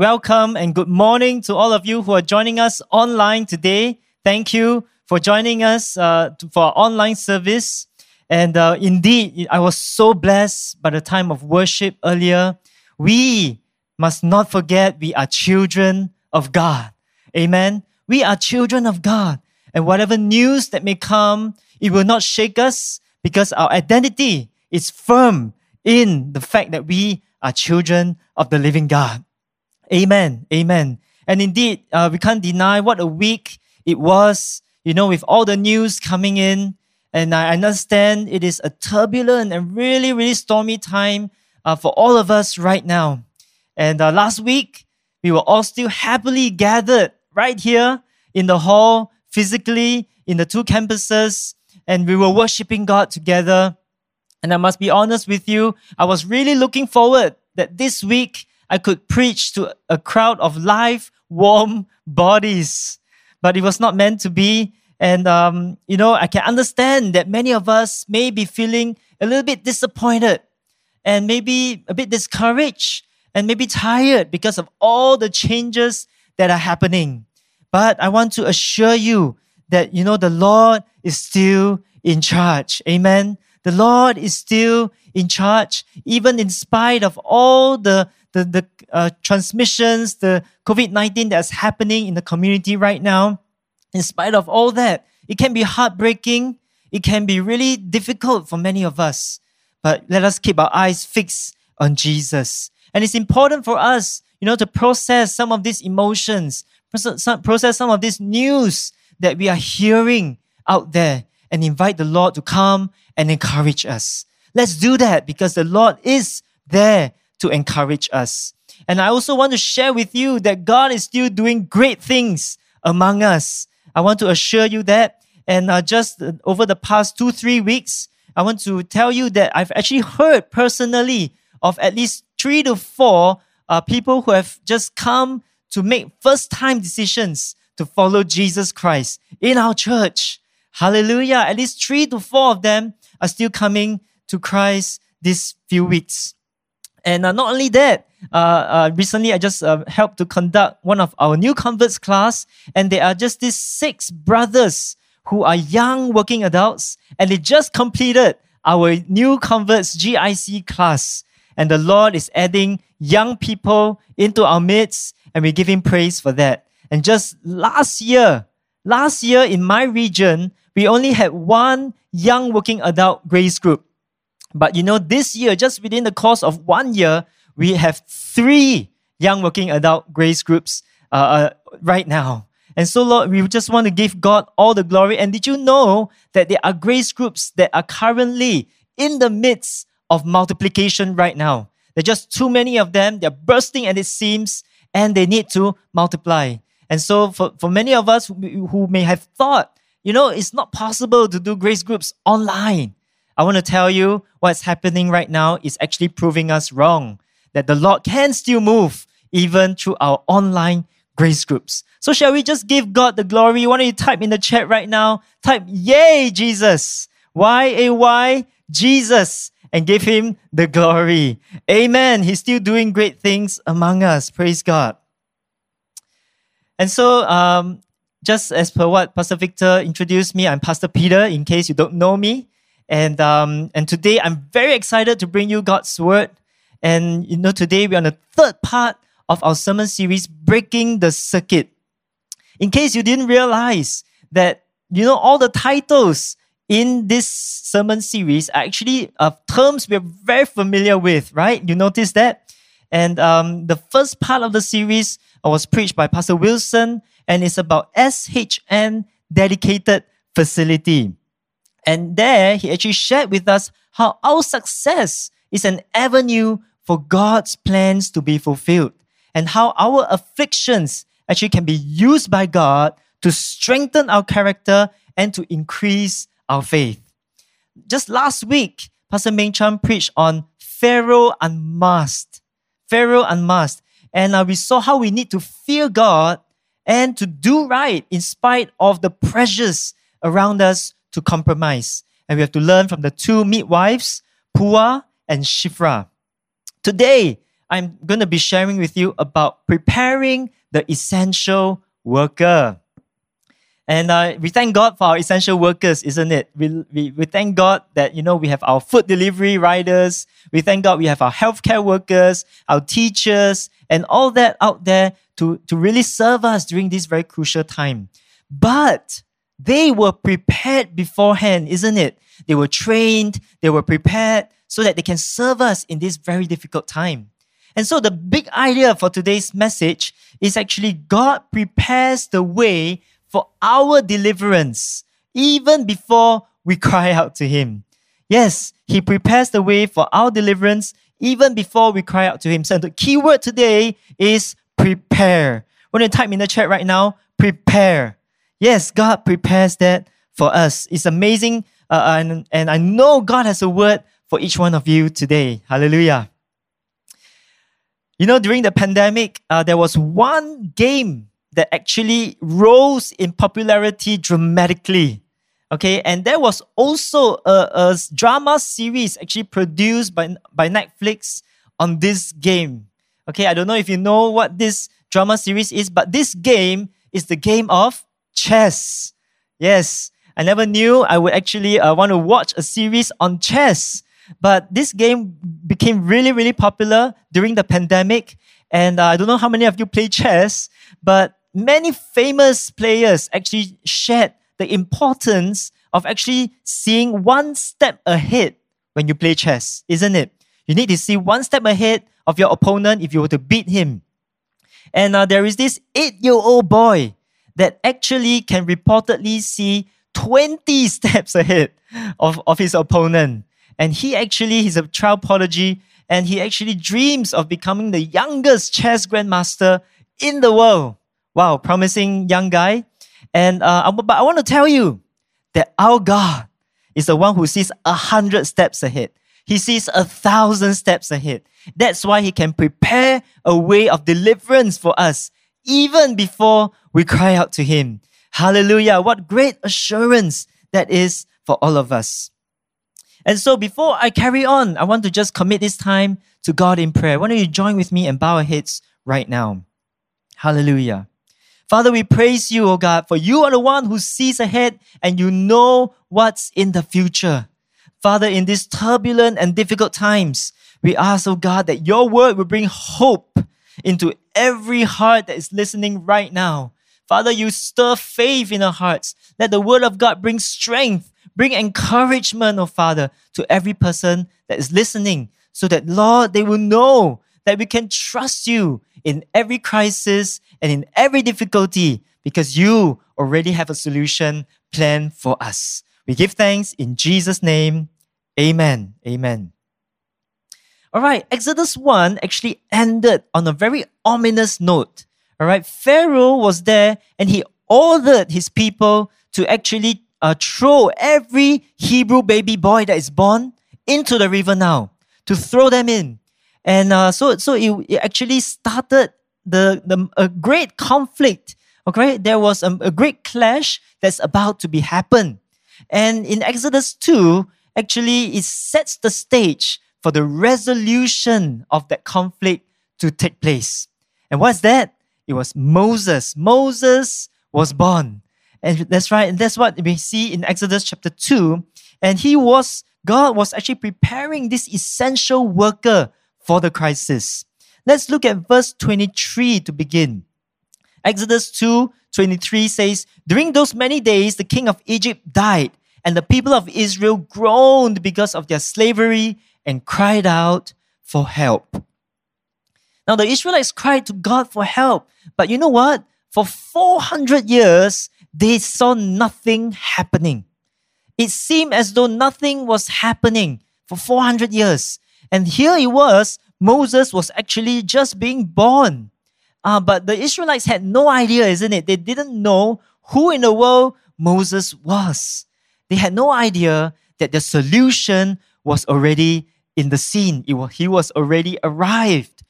welcome and good morning to all of you who are joining us online today. Thank you for joining us uh, for our online service. And uh, indeed, I was so blessed by the time of worship earlier. We must not forget we are children of God. Amen. We are children of God. And whatever news that may come, it will not shake us because our identity is firm in the fact that we are children of the living God. Amen. Amen. And indeed, uh, we can't deny what a week it was, you know, with all the news coming in. And I understand it is a turbulent and really, really stormy time uh, for all of us right now. And uh, last week, we were all still happily gathered right here in the hall, physically in the two campuses, and we were worshiping God together. And I must be honest with you, I was really looking forward that this week I could preach to a crowd of live, warm bodies. But it was not meant to be. And, um, you know, I can understand that many of us may be feeling a little bit disappointed and maybe a bit discouraged and maybe tired because of all the changes that are happening. But I want to assure you that, you know, the Lord is still in charge. Amen. The Lord is still in charge, even in spite of all the the, the uh, transmissions, the COVID 19 that's happening in the community right now, in spite of all that, it can be heartbreaking. It can be really difficult for many of us. But let us keep our eyes fixed on Jesus. And it's important for us, you know, to process some of these emotions, process some of this news that we are hearing out there and invite the Lord to come and encourage us. Let's do that because the Lord is there to encourage us. And I also want to share with you that God is still doing great things among us. I want to assure you that. And uh, just uh, over the past two, three weeks, I want to tell you that I've actually heard personally of at least three to four uh, people who have just come to make first time decisions to follow Jesus Christ in our church. Hallelujah. At least three to four of them are still coming to Christ these few weeks. And uh, not only that, uh, uh, recently I just uh, helped to conduct one of our new converts class, and there are just these six brothers who are young working adults, and they just completed our new converts GIC class. And the Lord is adding young people into our midst, and we give Him praise for that. And just last year, last year in my region, we only had one young working adult grace group. But you know, this year, just within the course of one year, we have three young working adult grace groups uh, uh, right now. And so, Lord, we just want to give God all the glory. And did you know that there are grace groups that are currently in the midst of multiplication right now? There are just too many of them. They're bursting at the seams and they need to multiply. And so, for, for many of us who, who may have thought, you know, it's not possible to do grace groups online. I want to tell you what's happening right now is actually proving us wrong. That the Lord can still move even through our online grace groups. So shall we just give God the glory? Why don't you type in the chat right now? Type Yay, Jesus. Y A Y, Jesus. And give him the glory. Amen. He's still doing great things among us. Praise God. And so, um, just as per what Pastor Victor introduced me, I'm Pastor Peter, in case you don't know me. And um, and today I'm very excited to bring you God's word. And you know, today we're on the third part of our sermon series, Breaking the Circuit. In case you didn't realize that, you know, all the titles in this sermon series are actually uh, terms we're very familiar with, right? You notice that? And um, the first part of the series was preached by Pastor Wilson, and it's about SHN dedicated facility. And there, he actually shared with us how our success is an avenue for God's plans to be fulfilled, and how our afflictions actually can be used by God to strengthen our character and to increase our faith. Just last week, Pastor Meng Chan preached on Pharaoh unmasked. Pharaoh unmasked. And uh, we saw how we need to fear God and to do right in spite of the pressures around us to compromise. And we have to learn from the two midwives, Puah and Shiphrah. Today, I'm going to be sharing with you about preparing the essential worker. And uh, we thank God for our essential workers, isn't it? We, we, we thank God that, you know, we have our food delivery riders. We thank God we have our healthcare workers, our teachers, and all that out there to, to really serve us during this very crucial time. But they were prepared beforehand, isn't it? They were trained, they were prepared so that they can serve us in this very difficult time. And so the big idea for today's message is actually God prepares the way for our deliverance even before we cry out to Him. Yes, He prepares the way for our deliverance even before we cry out to Him. So the key word today is prepare. When you type in the chat right now, prepare. Yes, God prepares that for us. It's amazing. Uh, and, and I know God has a word for each one of you today. Hallelujah. You know, during the pandemic, uh, there was one game that actually rose in popularity dramatically. Okay, and there was also a, a drama series actually produced by, by Netflix on this game. Okay, I don't know if you know what this drama series is, but this game is the game of chess. Yes, I never knew I would actually uh, want to watch a series on chess. But this game became really, really popular during the pandemic. And uh, I don't know how many of you play chess, but many famous players actually shared the importance of actually seeing one step ahead when you play chess, isn't it? You need to see one step ahead of your opponent if you were to beat him. And uh, there is this eight year old boy that actually can reportedly see 20 steps ahead of, of his opponent. And he actually, he's a child prodigy, and he actually dreams of becoming the youngest chess grandmaster in the world. Wow, promising young guy. And uh, but I want to tell you that our God is the one who sees a hundred steps ahead. He sees a thousand steps ahead. That's why he can prepare a way of deliverance for us even before we cry out to him. Hallelujah. What great assurance that is for all of us. And so before I carry on, I want to just commit this time to God in prayer. Why don't you join with me and bow our heads right now? Hallelujah. Father, we praise you, O God, for you are the one who sees ahead and you know what's in the future. Father, in these turbulent and difficult times, we ask, O God, that your word will bring hope into every heart that is listening right now. Father, you stir faith in our hearts. Let the word of God bring strength Bring encouragement, oh Father, to every person that is listening so that, Lord, they will know that we can trust you in every crisis and in every difficulty because you already have a solution planned for us. We give thanks in Jesus' name. Amen. Amen. All right, Exodus 1 actually ended on a very ominous note. All right, Pharaoh was there and he ordered his people to actually uh, throw every Hebrew baby boy that is born into the river Nile to throw them in. And uh, so, so it, it, actually started the, the a great conflict. Okay, there was a, a great clash that's about to be happen. And in Exodus 2, actually, it sets the stage for the resolution of that conflict to take place. And what's that? It was Moses. Moses was born. And that's right. And that's what we see in Exodus chapter 2. And he was, God was actually preparing this essential worker for the crisis. Let's look at verse 23 to begin. Exodus 2 23 says, During those many days, the king of Egypt died, and the people of Israel groaned because of their slavery and cried out for help. Now, the Israelites cried to God for help, but you know what? For 400 years, they saw nothing happening. It seemed as though nothing was happening for 400 years. And here it was, Moses was actually just being born. Uh, but the Israelites had no idea, isn't it? They didn't know who in the world Moses was. They had no idea that the solution was already in the scene. Was, he was already arrived.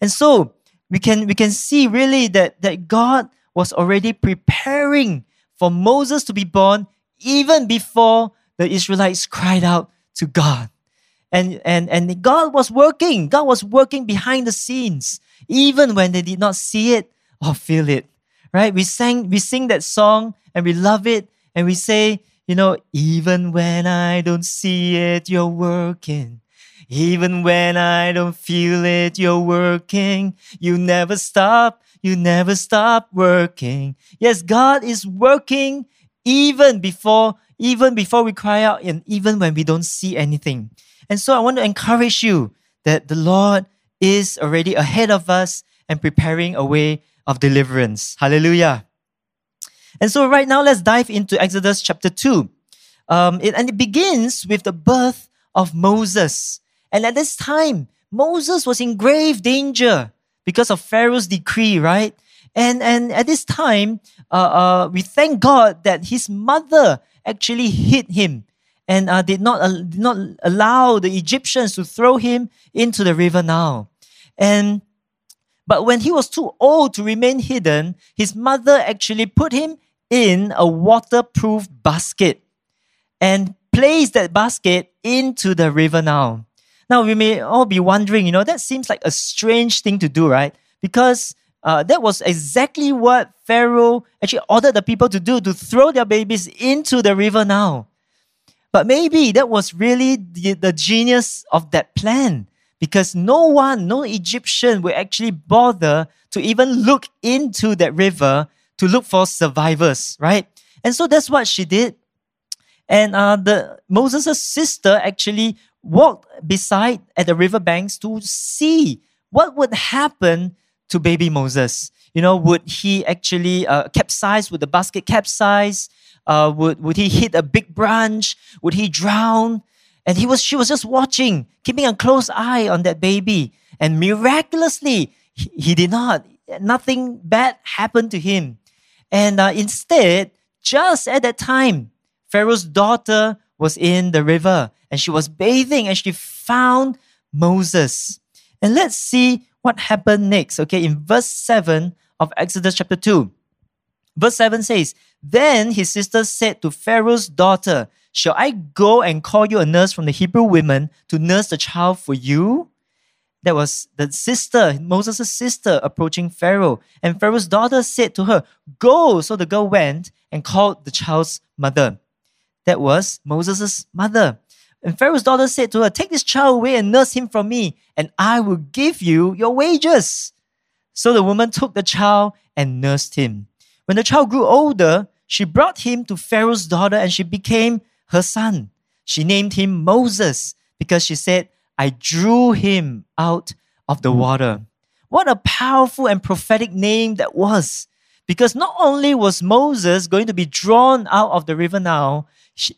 And so we can, we can see really that, that God was already preparing for Moses to be born even before the Israelites cried out to God. And, and, and God was working. God was working behind the scenes, even when they did not see it or feel it. Right? We sang, we sing that song and we love it. And we say, you know, even when I don't see it, you're working. Even when I don't feel it, you're working. You never stop. You never stop working. Yes, God is working even before, even before we cry out and even when we don't see anything. And so I want to encourage you that the Lord is already ahead of us and preparing a way of deliverance. Hallelujah. And so right now, let's dive into Exodus chapter 2. Um, it, and it begins with the birth of Moses. And at this time, Moses was in grave danger because of Pharaoh's decree, right? And, and at this time, uh, uh, we thank God that his mother actually hid him and uh, did, not, uh, did not allow the Egyptians to throw him into the river Nile. And but when he was too old to remain hidden, his mother actually put him in a waterproof basket and place that basket into the river Nile. Now, we may all be wondering, you know, that seems like a strange thing to do, right? Because uh, that was exactly what Pharaoh actually ordered the people to do to throw their babies into the river Nile. But maybe that was really the, the genius of that plan because no one, no Egyptian would actually bother to even look into that river to look for survivors, right? And so that's what she did. And uh, the Moses' sister actually walked beside at the riverbanks to see what would happen to baby Moses. You know, would he actually uh, capsize? Would the basket capsize? Uh, would, would he hit a big branch? Would he drown? And he was, she was just watching, keeping a close eye on that baby. And miraculously, he, he did not. Nothing bad happened to him. And uh, instead, just at that time, Pharaoh's daughter was in the river and she was bathing and she found Moses. And let's see what happened next. Okay, in verse 7 of Exodus chapter 2. Verse 7 says, Then his sister said to Pharaoh's daughter, Shall I go and call you a nurse from the Hebrew women to nurse the child for you? That was the sister, Moses' sister, approaching Pharaoh. And Pharaoh's daughter said to her, Go. So the girl went and called the child's mother. That was Moses' mother. And Pharaoh's daughter said to her, Take this child away and nurse him from me, and I will give you your wages. So the woman took the child and nursed him. When the child grew older, she brought him to Pharaoh's daughter and she became her son. She named him Moses because she said, I drew him out of the water. What a powerful and prophetic name that was. Because not only was Moses going to be drawn out of the river Nile,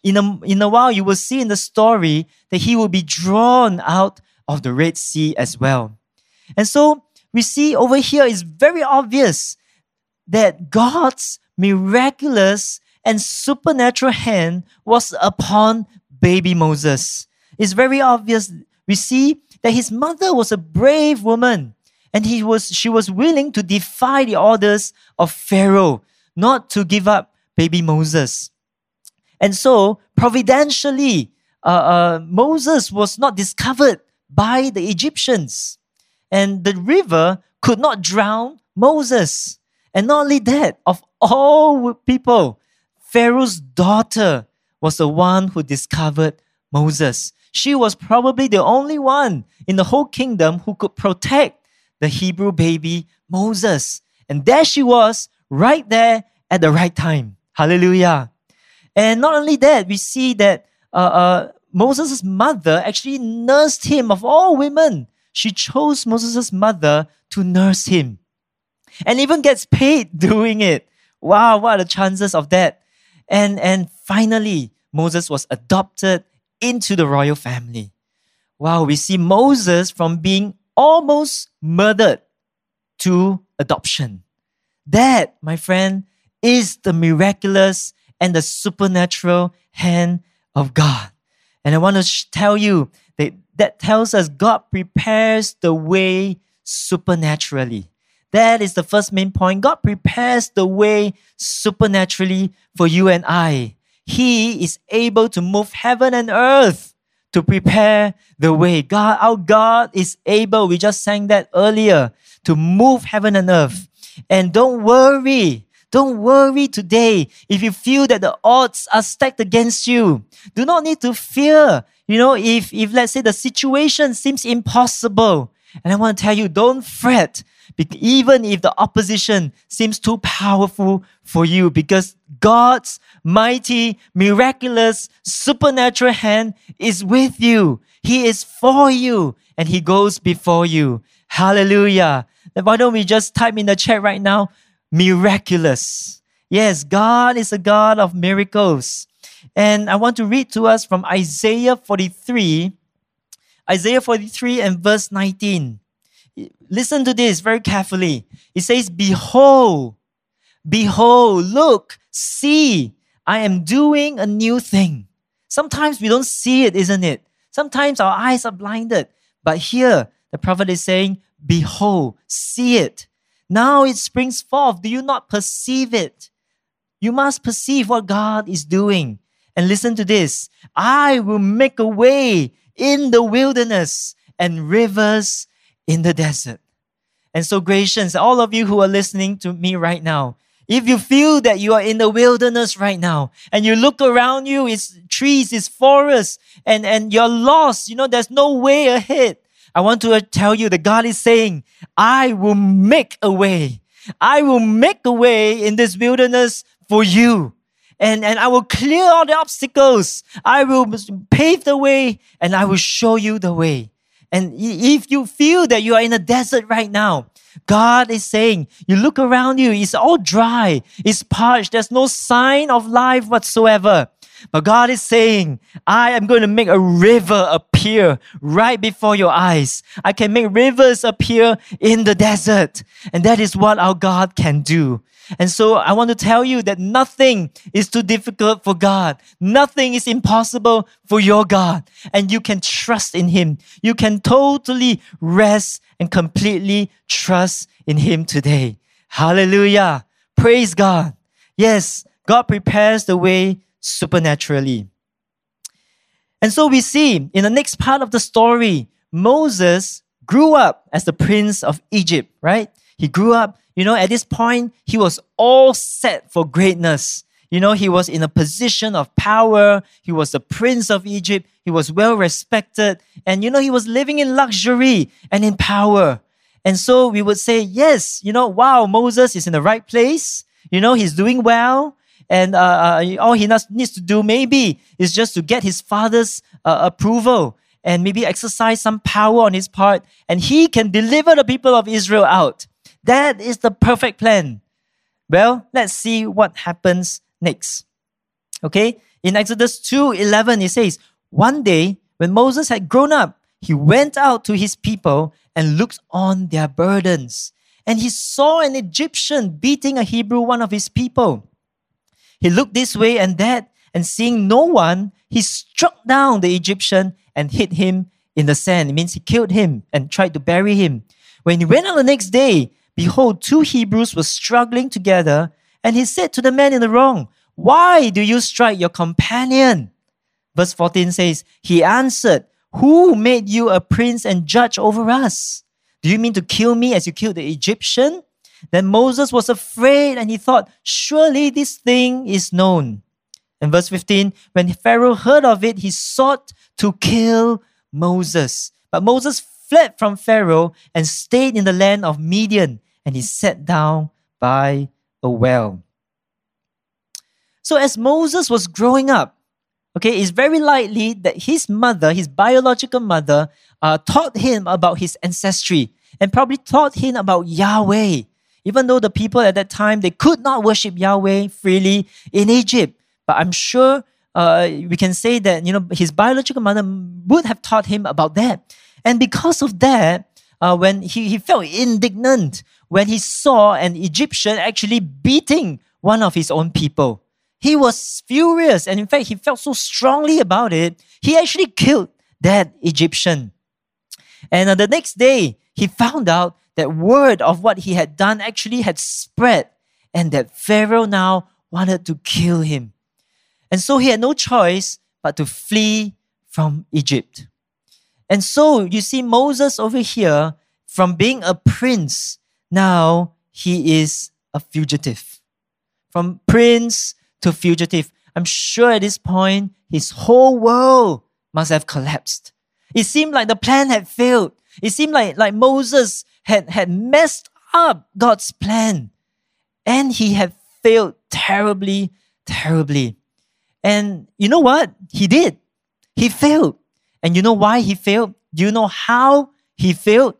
in a, in a while you will see in the story that he will be drawn out of the Red Sea as well. And so we see over here is very obvious that God's miraculous and supernatural hand was upon baby Moses. It's very obvious. We see that his mother was a brave woman and he was, she was willing to defy the orders of Pharaoh not to give up baby Moses. And so, providentially, uh, uh, Moses was not discovered by the Egyptians. And the river could not drown Moses. And not only that, of all people, Pharaoh's daughter was the one who discovered Moses. She was probably the only one in the whole kingdom who could protect the Hebrew baby Moses. And there she was, right there at the right time. Hallelujah. And not only that, we see that uh, uh, Moses' mother actually nursed him of all women. She chose Moses' mother to nurse him and even gets paid doing it. Wow, what are the chances of that? And, and finally, Moses was adopted into the royal family. Wow, we see Moses from being almost murdered to adoption. That, my friend, is the miraculous and the supernatural hand of God. And I want to tell you that that tells us God prepares the way supernaturally. That is the first main point. God prepares the way supernaturally for you and I. He is able to move heaven and earth to prepare the way. God, our God is able, we just sang that earlier, to move heaven and earth. And don't worry. Don't worry today if you feel that the odds are stacked against you. Do not need to fear. You know, if, if let's say the situation seems impossible, and I want to tell you, don't fret, even if the opposition seems too powerful for you, because God's mighty, miraculous, supernatural hand is with you. He is for you, and He goes before you. Hallelujah. Why don't we just type in the chat right now? Miraculous. Yes, God is a God of miracles. And I want to read to us from Isaiah 43, Isaiah 43 and verse 19. Listen to this very carefully. It says, Behold, behold, look, see, I am doing a new thing. Sometimes we don't see it, isn't it? Sometimes our eyes are blinded. But here, the prophet is saying, Behold, see it. Now it springs forth. Do you not perceive it? You must perceive what God is doing. And listen to this I will make a way in the wilderness and rivers in the desert. And so, Gracians, all of you who are listening to me right now, if you feel that you are in the wilderness right now and you look around you, it's trees, it's forests, and, and you're lost, you know, there's no way ahead. I want to tell you that God is saying, I will make a way. I will make a way in this wilderness for you. And, and I will clear all the obstacles. I will pave the way and I will show you the way. And if you feel that you are in a desert right now, God is saying, you look around you, it's all dry, it's parched, there's no sign of life whatsoever. But God is saying, I am going to make a river appear right before your eyes. I can make rivers appear in the desert. And that is what our God can do. And so I want to tell you that nothing is too difficult for God. Nothing is impossible for your God. And you can trust in Him. You can totally rest and completely trust in Him today. Hallelujah. Praise God. Yes, God prepares the way supernaturally. And so we see in the next part of the story, Moses grew up as the prince of Egypt, right? He grew up, you know, at this point, he was all set for greatness. You know, he was in a position of power. He was the prince of Egypt. He was well respected. And, you know, he was living in luxury and in power. And so we would say, yes, you know, wow, Moses is in the right place. You know, he's doing well. And uh, uh, all he needs to do maybe is just to get his father's uh, approval and maybe exercise some power on his part, and he can deliver the people of Israel out. That is the perfect plan. Well, let's see what happens next. Okay, in Exodus 2 11, it says, One day, when Moses had grown up, he went out to his people and looked on their burdens. And he saw an Egyptian beating a Hebrew, one of his people. He looked this way and that, and seeing no one, he struck down the Egyptian and hit him in the sand. It means he killed him and tried to bury him. When he went out the next day, behold, two Hebrews were struggling together, and he said to the man in the wrong, Why do you strike your companion? Verse 14 says, He answered, Who made you a prince and judge over us? Do you mean to kill me as you killed the Egyptian? Then Moses was afraid and he thought, Surely this thing is known. In verse 15, when Pharaoh heard of it, he sought to kill Moses. But Moses fled from Pharaoh and stayed in the land of Midian, and he sat down by a well. So, as Moses was growing up, okay, it's very likely that his mother, his biological mother, uh, taught him about his ancestry and probably taught him about Yahweh even though the people at that time they could not worship Yahweh freely in Egypt. But I'm sure uh, we can say that you know his biological mother would have taught him about that. And because of that, uh, when he, he felt indignant when he saw an Egyptian actually beating one of his own people. He was furious, and in fact, he felt so strongly about it, he actually killed that Egyptian. And uh, the next day, he found out that word of what he had done actually had spread and that Pharaoh now wanted to kill him. And so he had no choice but to flee from Egypt. And so you see Moses over here, from being a prince, now he is a fugitive. From prince to fugitive. I'm sure at this point, his whole world must have collapsed. It seemed like the plan had failed. It seemed like, like Moses had, had messed up God's plan. And he had failed terribly, terribly. And you know what? He did. He failed. And you know why he failed? Do you know how he failed?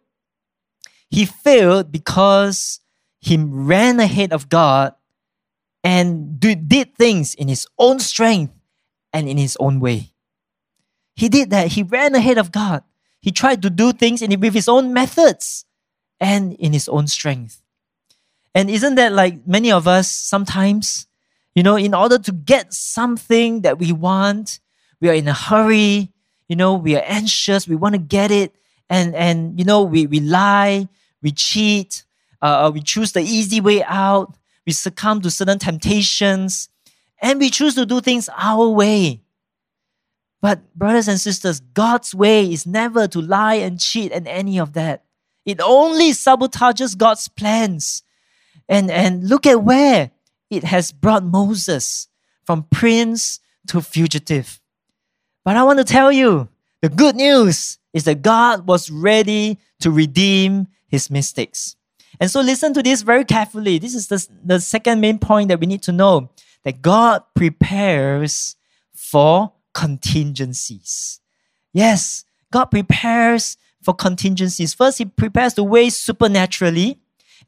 He failed because he ran ahead of God and did things in his own strength and in his own way. He did that. He ran ahead of God. He tried to do things in, with his own methods and in his own strength. And isn't that like many of us sometimes? You know, in order to get something that we want, we are in a hurry, you know, we are anxious, we want to get it, and and you know, we, we lie, we cheat, uh, uh, we choose the easy way out, we succumb to certain temptations, and we choose to do things our way. But, brothers and sisters, God's way is never to lie and cheat and any of that. It only sabotages God's plans. And, and look at where it has brought Moses from prince to fugitive. But I want to tell you the good news is that God was ready to redeem his mistakes. And so listen to this very carefully. This is the, the second main point that we need to know that God prepares for contingencies. Yes, God prepares for contingencies. First, He prepares the way supernaturally,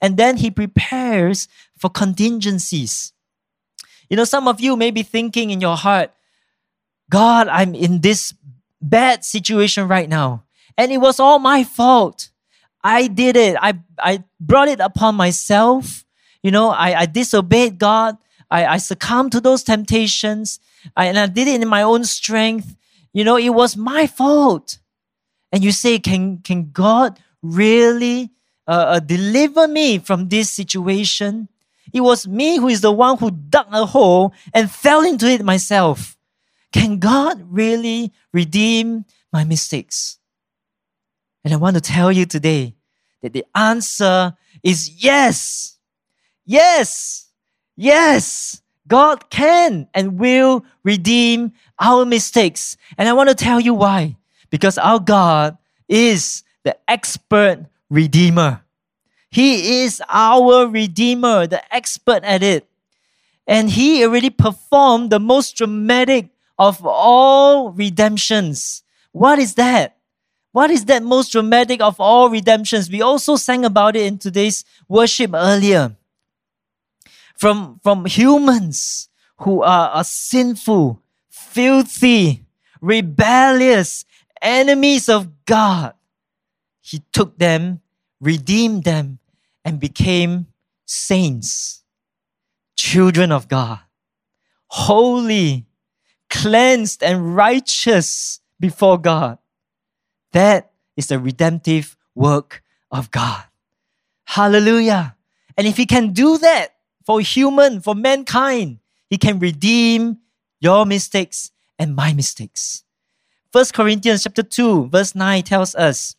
and then He prepares for contingencies. You know, some of you may be thinking in your heart, God, I'm in this bad situation right now, and it was all my fault. I did it. I, I brought it upon myself. You know, I, I disobeyed God. I, I succumbed to those temptations. I, and I did it in my own strength. You know, it was my fault. And you say, can, can God really uh, uh, deliver me from this situation? It was me who is the one who dug a hole and fell into it myself. Can God really redeem my mistakes? And I want to tell you today that the answer is yes. Yes. Yes. God can and will redeem our mistakes. And I want to tell you why. Because our God is the expert redeemer. He is our redeemer, the expert at it. And he already performed the most dramatic of all redemptions. What is that? What is that most dramatic of all redemptions? We also sang about it in today's worship earlier from, from humans who are, are sinful, filthy, rebellious, enemies of God. He took them, redeemed them, and became saints, children of God, holy, cleansed, and righteous before God. That is the redemptive work of God. Hallelujah. And if He can do that, for human, for mankind. He can redeem your mistakes and my mistakes. First Corinthians chapter 2, verse 9 tells us,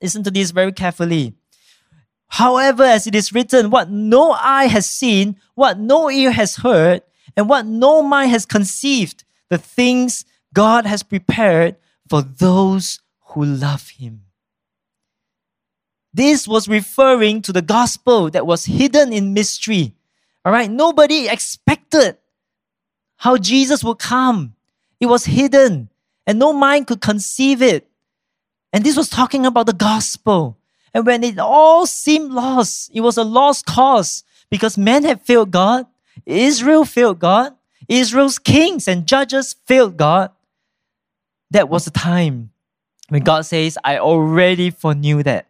listen to this very carefully. However, as it is written, what no eye has seen, what no ear has heard, and what no mind has conceived, the things God has prepared for those who love Him. This was referring to the gospel that was hidden in mystery all right, nobody expected how Jesus would come. It was hidden and no mind could conceive it. And this was talking about the gospel. And when it all seemed lost, it was a lost cause because men had failed God, Israel failed God, Israel's kings and judges failed God. That was the time when God says, I already foreknew that.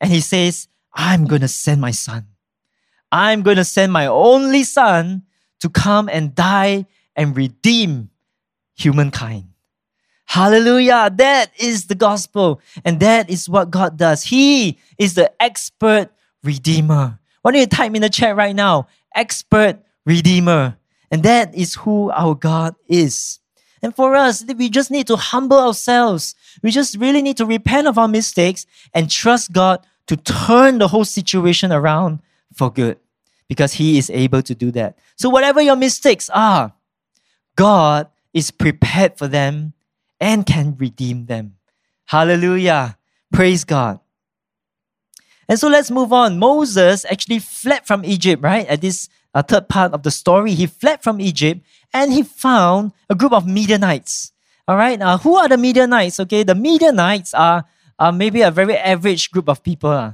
And He says, I'm going to send my son. I'm going to send my only son to come and die and redeem humankind. Hallelujah. That is the gospel. And that is what God does. He is the expert redeemer. Why don't you type in the chat right now? Expert redeemer. And that is who our God is. And for us, we just need to humble ourselves. We just really need to repent of our mistakes and trust God to turn the whole situation around for good because He is able to do that. So, whatever your mistakes are, God is prepared for them and can redeem them. Hallelujah. Praise God. And so let's move on. Moses actually fled from Egypt, right? At this uh, third part of the story, he fled from Egypt and he found a group of Midianites. All right. Now, who are the Midianites? Okay. The Midianites are, are maybe a very average group of people uh,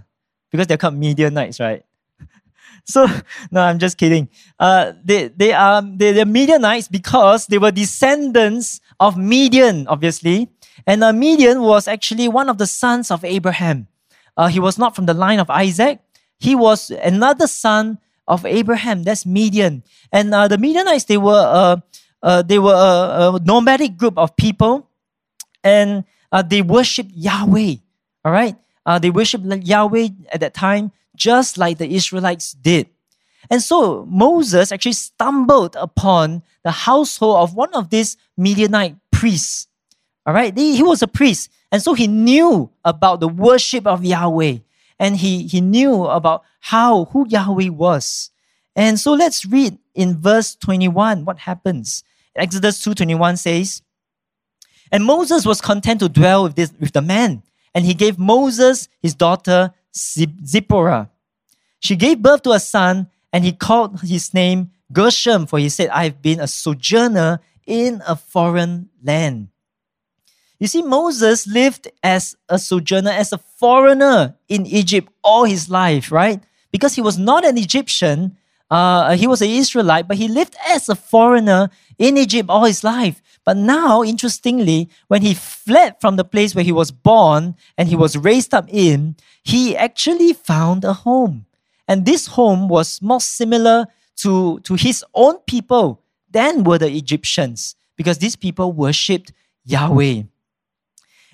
because they're called Midianites, right? so, no, I'm just kidding. Uh, they, they are they, they're Midianites because they were descendants of Midian, obviously. And uh, Midian was actually one of the sons of Abraham. Uh, he was not from the line of Isaac. He was another son of Abraham. That's Midian. And uh, the Midianites, they were, uh, uh, they were a, a, nomadic group of people. And uh, they worshiped Yahweh. All right? Uh, they worshiped Yahweh at that time, just like the Israelites did. And so Moses actually stumbled upon the household of one of these Midianite priests. All right, he was a priest. And so he knew about the worship of Yahweh. And he, he knew about how, who Yahweh was. And so let's read in verse 21 what happens. Exodus 2.21 says, And Moses was content to dwell with, this, with the man. And he gave Moses his daughter Zipporah. She gave birth to a son, and he called his name Gershom, for he said, I've been a sojourner in a foreign land. You see, Moses lived as a sojourner, as a foreigner in Egypt all his life, right? Because he was not an Egyptian, uh, he was an Israelite, but he lived as a foreigner in Egypt all his life. But now, interestingly, when he fled from the place where he was born and he was raised up in, he actually found a home. And this home was more similar to, to his own people than were the Egyptians, because these people worshipped Yahweh.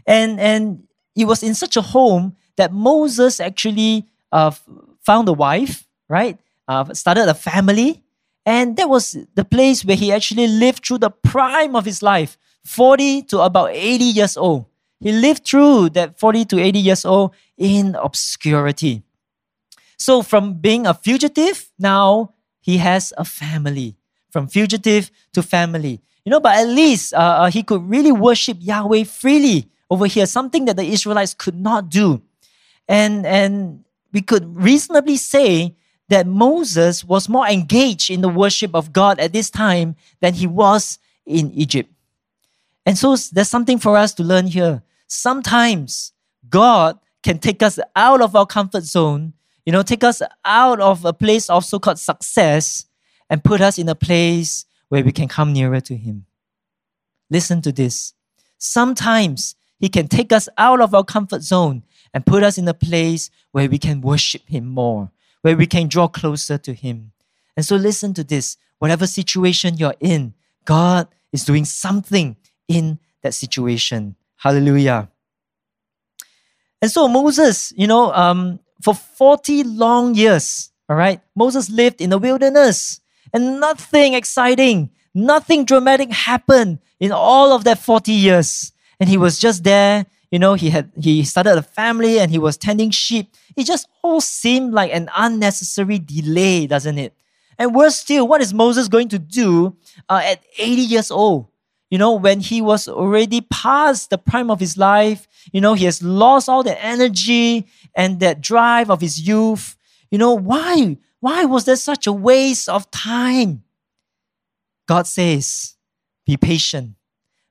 And, and it was in such a home that Moses actually uh, found a wife, right? Uh, started a family. And that was the place where he actually lived through the prime of his life, 40 to about 80 years old. He lived through that 40 to 80 years old in obscurity. So, from being a fugitive, now he has a family. From fugitive to family. You know, but at least uh, uh he could really worship Yahweh freely over here, something that the Israelites could not do. And, and we could reasonably say that Moses was more engaged in the worship of God at this time than he was in Egypt. And so there's something for us to learn here. Sometimes God can take us out of our comfort zone, you know, take us out of a place of so called success and put us in a place where we can come nearer to Him. Listen to this. Sometimes he can take us out of our comfort zone and put us in a place where we can worship Him more, where we can draw closer to Him. And so, listen to this whatever situation you're in, God is doing something in that situation. Hallelujah. And so, Moses, you know, um, for 40 long years, all right, Moses lived in the wilderness and nothing exciting, nothing dramatic happened in all of that 40 years and he was just there. You know, he had he started a family and he was tending sheep. It just all seemed like an unnecessary delay, doesn't it? And worse still, what is Moses going to do uh, at 80 years old? You know, when he was already past the prime of his life, you know, he has lost all the energy and that drive of his youth. You know, why? Why was there such a waste of time? God says, be patient.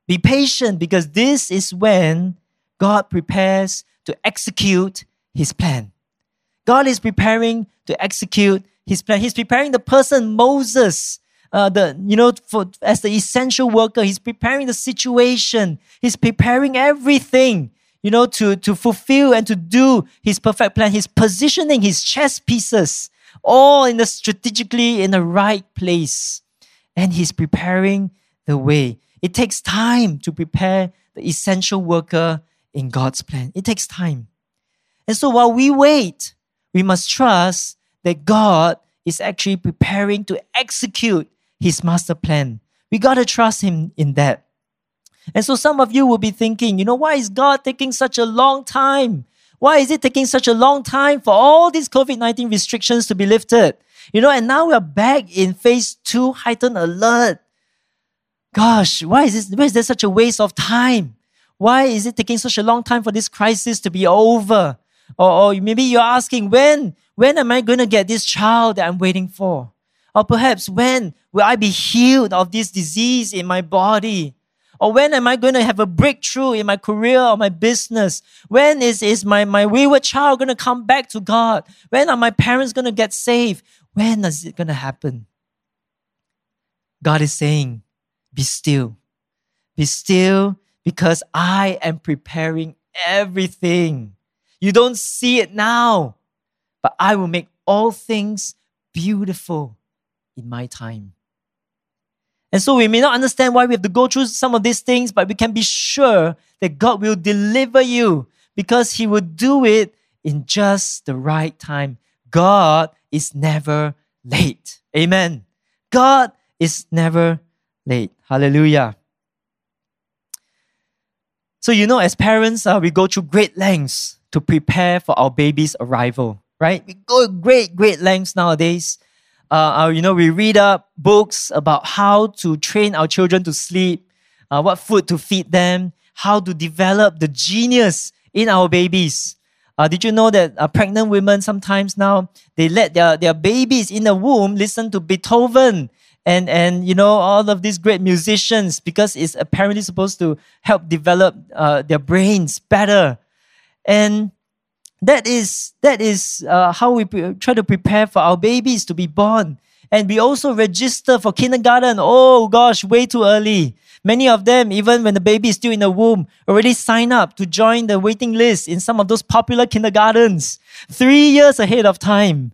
Be patient because this is when God prepares to execute his plan. God is preparing to execute his plan. He's preparing the person Moses, uh, the you know, for as the essential worker. He's preparing the situation. He's preparing everything, you know, to to fulfill and to do his perfect plan. He's positioning his chess pieces all in the strategically in the right place, and he's preparing the way. It takes time to prepare the essential worker in God's plan. It takes time. And so while we wait, we must trust that God is actually preparing to execute his master plan. We got to trust him in that. And so some of you will be thinking, you know, why is God taking such a long time? Why is it taking such a long time for all these COVID 19 restrictions to be lifted? You know, and now we're back in phase two, heightened alert. Gosh, why is this? Why is there such a waste of time? Why is it taking such a long time for this crisis to be over? Or, or maybe you're asking, when, when am I going to get this child that I'm waiting for? Or perhaps when will I be healed of this disease in my body? Or when am I going to have a breakthrough in my career or my business? When is, is my, my wayward child going to come back to God? When are my parents going to get saved? When is it going to happen? God is saying, Be still. Be still because I am preparing everything. You don't see it now, but I will make all things beautiful in my time. And so we may not understand why we have to go through some of these things, but we can be sure that God will deliver you because He will do it in just the right time. God is never late. Amen. God is never late. Hallelujah. So, you know, as parents, uh, we go through great lengths to prepare for our baby's arrival, right? We go great, great lengths nowadays uh, you know, we read up books about how to train our children to sleep, uh, what food to feed them, how to develop the genius in our babies. Uh, did you know that uh, pregnant women sometimes now they let their, their babies in the womb listen to Beethoven and and you know all of these great musicians because it's apparently supposed to help develop uh, their brains better. And that is that is uh, how we pre- try to prepare for our babies to be born. And we also register for kindergarten. Oh gosh way too early. Many of them even when the baby is still in the womb already sign up to join the waiting list in some of those popular kindergartens. Three years ahead of time.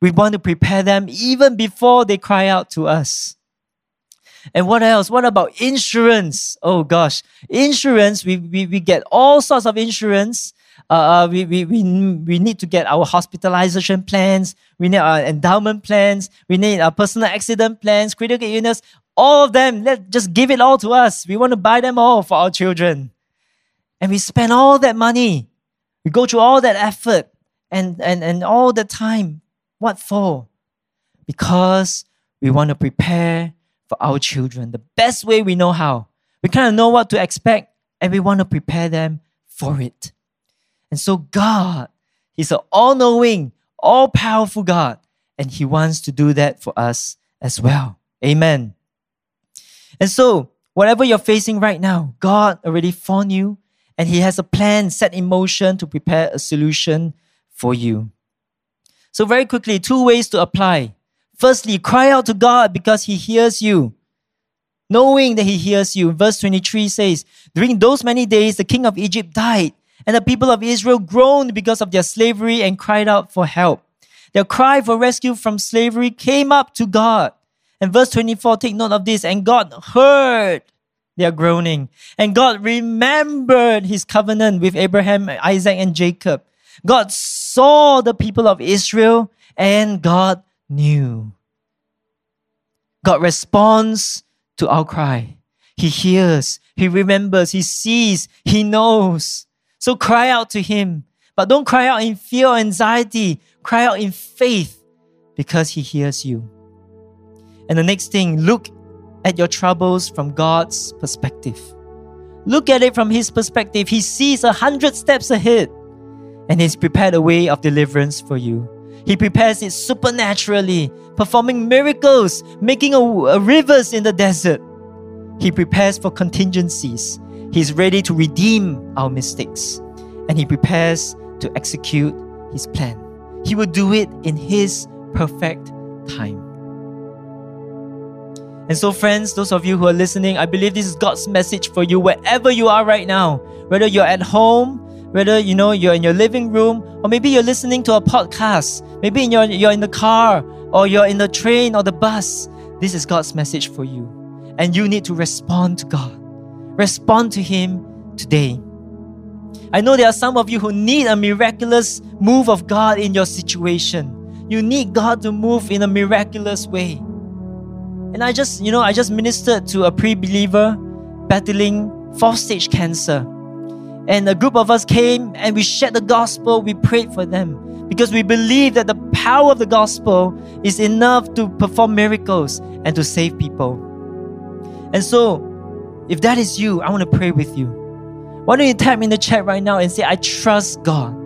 We want to prepare them even before they cry out to us. And what else? What about insurance? Oh gosh, insurance, we, we, we get all sorts of insurance uh, uh, we, we, we, we need to get our hospitalization plans, we need our endowment plans, we need our personal accident plans, critical illness, all of them. Let just give it all to us. We want to buy them all for our children. And we spend all that money. We go through all that effort and, and, and all the time. What for? Because we want to prepare for our children the best way we know how. We kind of know what to expect and we want to prepare them for it. And so, God, He's an all knowing, all powerful God, and He wants to do that for us as well. Amen. And so, whatever you're facing right now, God already found you, and He has a plan set in motion to prepare a solution for you. So, very quickly, two ways to apply. Firstly, cry out to God because He hears you knowing that he hears you. Verse 23 says, During those many days, the king of Egypt died, and the people of Israel groaned because of their slavery and cried out for help. Their cry for rescue from slavery came up to God. And verse 24, take note of this. And God heard their groaning. And God remembered his covenant with Abraham, Isaac, and Jacob. God saw the people of Israel and God knew. God responds to our cry. He hears, He remembers, He sees, He knows. So cry out to Him. But don't cry out in fear or anxiety. Cry out in faith because He hears you. And the next thing, look at your troubles from God's perspective. Look at it from His perspective. He sees a hundred steps ahead and He's prepared a way of deliverance for you. He prepares it supernaturally, performing miracles, making a, a rivers in the desert. He prepares for contingencies He's ready to redeem our mistakes and He prepares to execute His plan. He will do it in His perfect time. And so, friends, those of you who are listening, I believe this is God's message for you wherever you are right now. Whether you're at home, whether you know you're in your living room, or maybe you're listening to a podcast, maybe in your, you're in the car, or you're in the train or the bus. This is God's message for you. And you need to respond to God. Respond to Him today. I know there are some of you who need a miraculous move of God in your situation. You need God to move in a miraculous way. And I just, you know, I just ministered to a pre believer battling fourth stage cancer. And a group of us came and we shared the gospel, we prayed for them because we believe that the power of the gospel is enough to perform miracles and to save people. And so, if that is you, I want to pray with you. Why don't you type in the chat right now and say, I trust God?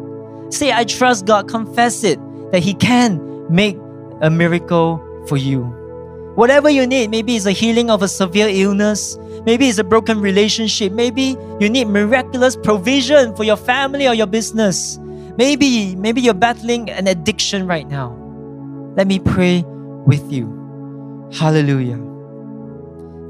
Say, I trust God. Confess it that He can make a miracle for you. Whatever you need, maybe it's a healing of a severe illness, maybe it's a broken relationship, maybe you need miraculous provision for your family or your business. Maybe, maybe you're battling an addiction right now. Let me pray with you. Hallelujah.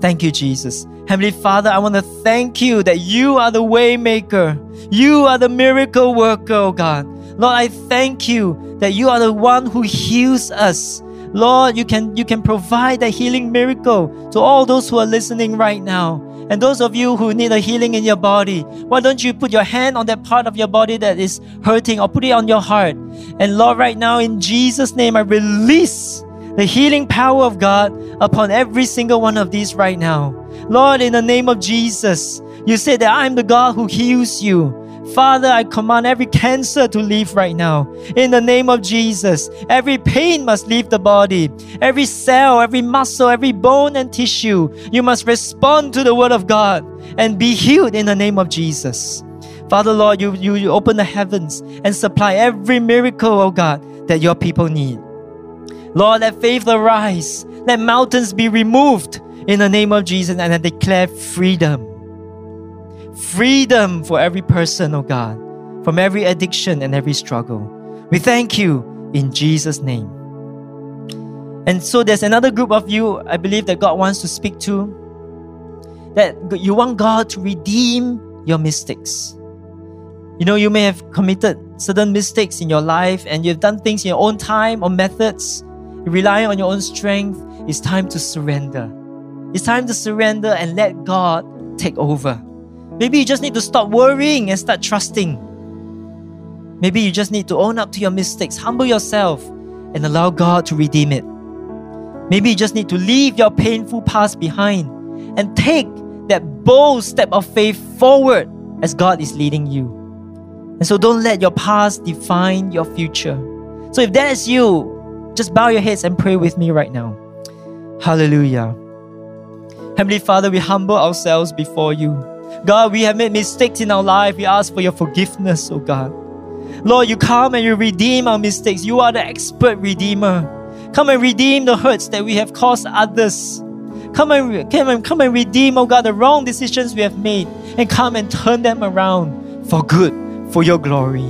Thank you, Jesus. Heavenly Father, I want to thank you that you are the waymaker. You are the miracle worker, oh God. Lord, I thank you that you are the one who heals us. Lord, you can you can provide a healing miracle to all those who are listening right now. And those of you who need a healing in your body, why don't you put your hand on that part of your body that is hurting or put it on your heart? And Lord, right now in Jesus' name, I release the healing power of God upon every single one of these right now. Lord, in the name of Jesus, you said that I'm the God who heals you. Father, I command every cancer to leave right now. In the name of Jesus, every pain must leave the body. Every cell, every muscle, every bone and tissue, you must respond to the word of God and be healed in the name of Jesus. Father, Lord, you, you, you open the heavens and supply every miracle, oh God, that your people need. Lord, let faith arise. Let mountains be removed in the name of Jesus and I declare freedom freedom for every person, oh God, from every addiction and every struggle. We thank you in Jesus' name. And so there's another group of you, I believe, that God wants to speak to. That you want God to redeem your mistakes. You know, you may have committed certain mistakes in your life and you've done things in your own time or methods, relying on your own strength. It's time to surrender. It's time to surrender and let God take over. Maybe you just need to stop worrying and start trusting. Maybe you just need to own up to your mistakes, humble yourself, and allow God to redeem it. Maybe you just need to leave your painful past behind and take that bold step of faith forward as God is leading you. And so don't let your past define your future. So if that is you, just bow your heads and pray with me right now. Hallelujah. Heavenly Father, we humble ourselves before you. God, we have made mistakes in our life. We ask for your forgiveness, oh God. Lord, you come and you redeem our mistakes. You are the expert redeemer. Come and redeem the hurts that we have caused others. Come and, come and, come and redeem, oh God, the wrong decisions we have made and come and turn them around for good, for your glory.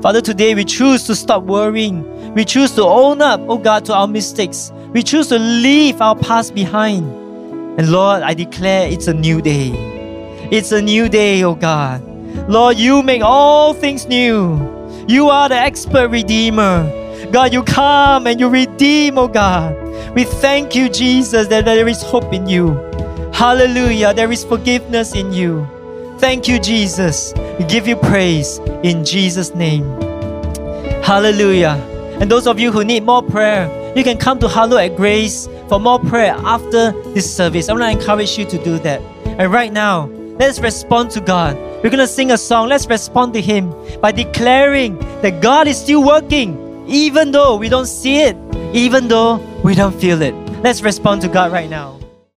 Father, today we choose to stop worrying. We choose to own up, oh God, to our mistakes. We choose to leave our past behind. And Lord, I declare it's a new day. It's a new day, oh God. Lord, you make all things new. You are the expert redeemer. God, you come and you redeem, oh God. We thank you, Jesus, that there is hope in you. Hallelujah. There is forgiveness in you. Thank you, Jesus. We give you praise in Jesus' name. Hallelujah. And those of you who need more prayer, you can come to Hallow at Grace for more prayer after this service. I want to encourage you to do that. And right now, Let's respond to God. We're going to sing a song. Let's respond to Him by declaring that God is still working, even though we don't see it, even though we don't feel it. Let's respond to God right now.